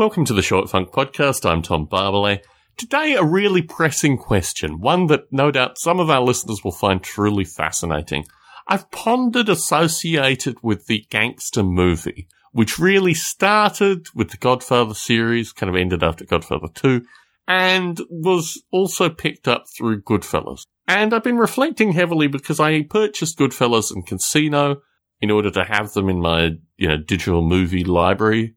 Welcome to the Short Funk Podcast. I'm Tom Barbalet. Today, a really pressing question, one that no doubt some of our listeners will find truly fascinating. I've pondered associated with the gangster movie, which really started with the Godfather series, kind of ended after Godfather 2, and was also picked up through Goodfellas. And I've been reflecting heavily because I purchased Goodfellas and Casino in order to have them in my, you know, digital movie library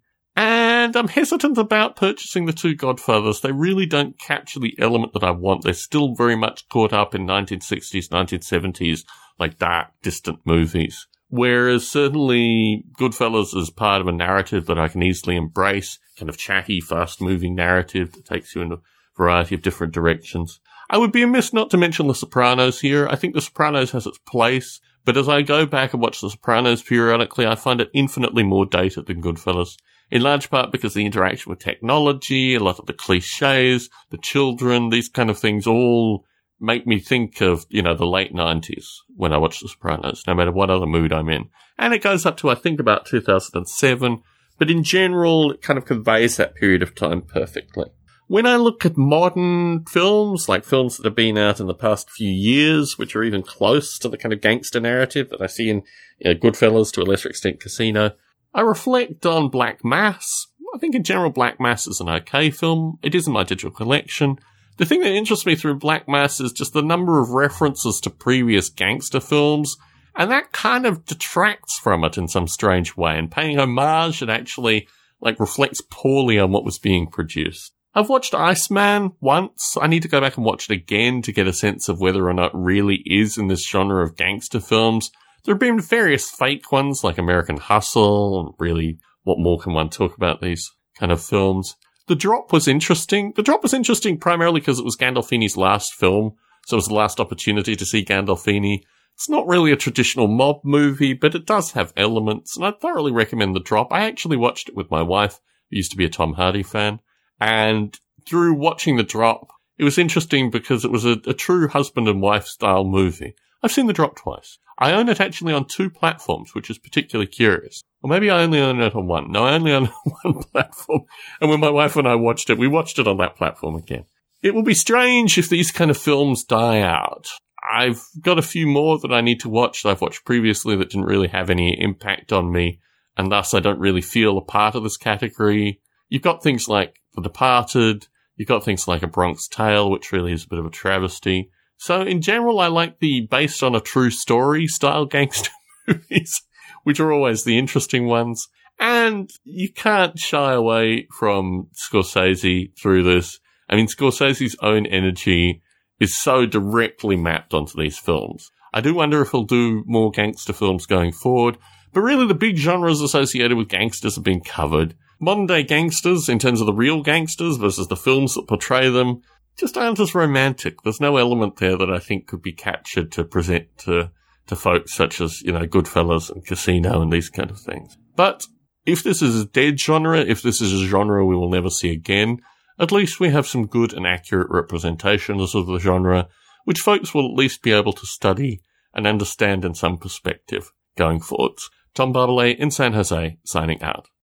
and I'm hesitant about purchasing the two Godfathers. They really don't capture the element that I want. They're still very much caught up in 1960s, 1970s, like dark, distant movies. Whereas certainly Goodfellas is part of a narrative that I can easily embrace, kind of chatty, fast moving narrative that takes you in a variety of different directions. I would be amiss not to mention The Sopranos here. I think The Sopranos has its place, but as I go back and watch The Sopranos periodically, I find it infinitely more dated than Goodfellas in large part because the interaction with technology, a lot of the cliches, the children, these kind of things all make me think of, you know, the late 90s when I watch The Sopranos, no matter what other mood I'm in. And it goes up to, I think, about 2007. But in general, it kind of conveys that period of time perfectly. When I look at modern films, like films that have been out in the past few years, which are even close to the kind of gangster narrative that I see in you know, Goodfellas to a lesser extent Casino, I reflect on Black Mass. I think in general Black Mass is an okay film. It is in my digital collection. The thing that interests me through Black Mass is just the number of references to previous gangster films, and that kind of detracts from it in some strange way, and paying homage it actually like reflects poorly on what was being produced. I've watched Iceman once. I need to go back and watch it again to get a sense of whether or not really is in this genre of gangster films. There have been various fake ones like American Hustle. Really, what more can one talk about these kind of films? The Drop was interesting. The Drop was interesting primarily because it was Gandolfini's last film. So it was the last opportunity to see Gandolfini. It's not really a traditional mob movie, but it does have elements, and I thoroughly recommend The Drop. I actually watched it with my wife, who used to be a Tom Hardy fan, and through watching The Drop, it was interesting because it was a, a true husband and wife style movie. I've seen The Drop twice. I own it actually on two platforms, which is particularly curious. Or maybe I only own it on one. No, I only own one platform. And when my wife and I watched it, we watched it on that platform again. It will be strange if these kind of films die out. I've got a few more that I need to watch that I've watched previously that didn't really have any impact on me, and thus I don't really feel a part of this category. You've got things like The Departed, you've got things like A Bronx Tale, which really is a bit of a travesty. So in general, I like the based on a true story style gangster movies, which are always the interesting ones. And you can't shy away from Scorsese through this. I mean, Scorsese's own energy is so directly mapped onto these films. I do wonder if he'll do more gangster films going forward, but really the big genres associated with gangsters have been covered. Modern day gangsters, in terms of the real gangsters versus the films that portray them, just aren't as romantic. There's no element there that I think could be captured to present to, to folks such as, you know, Goodfellas and Casino and these kind of things. But if this is a dead genre, if this is a genre we will never see again, at least we have some good and accurate representations of the genre, which folks will at least be able to study and understand in some perspective going forwards. Tom Barbalet in San Jose, signing out.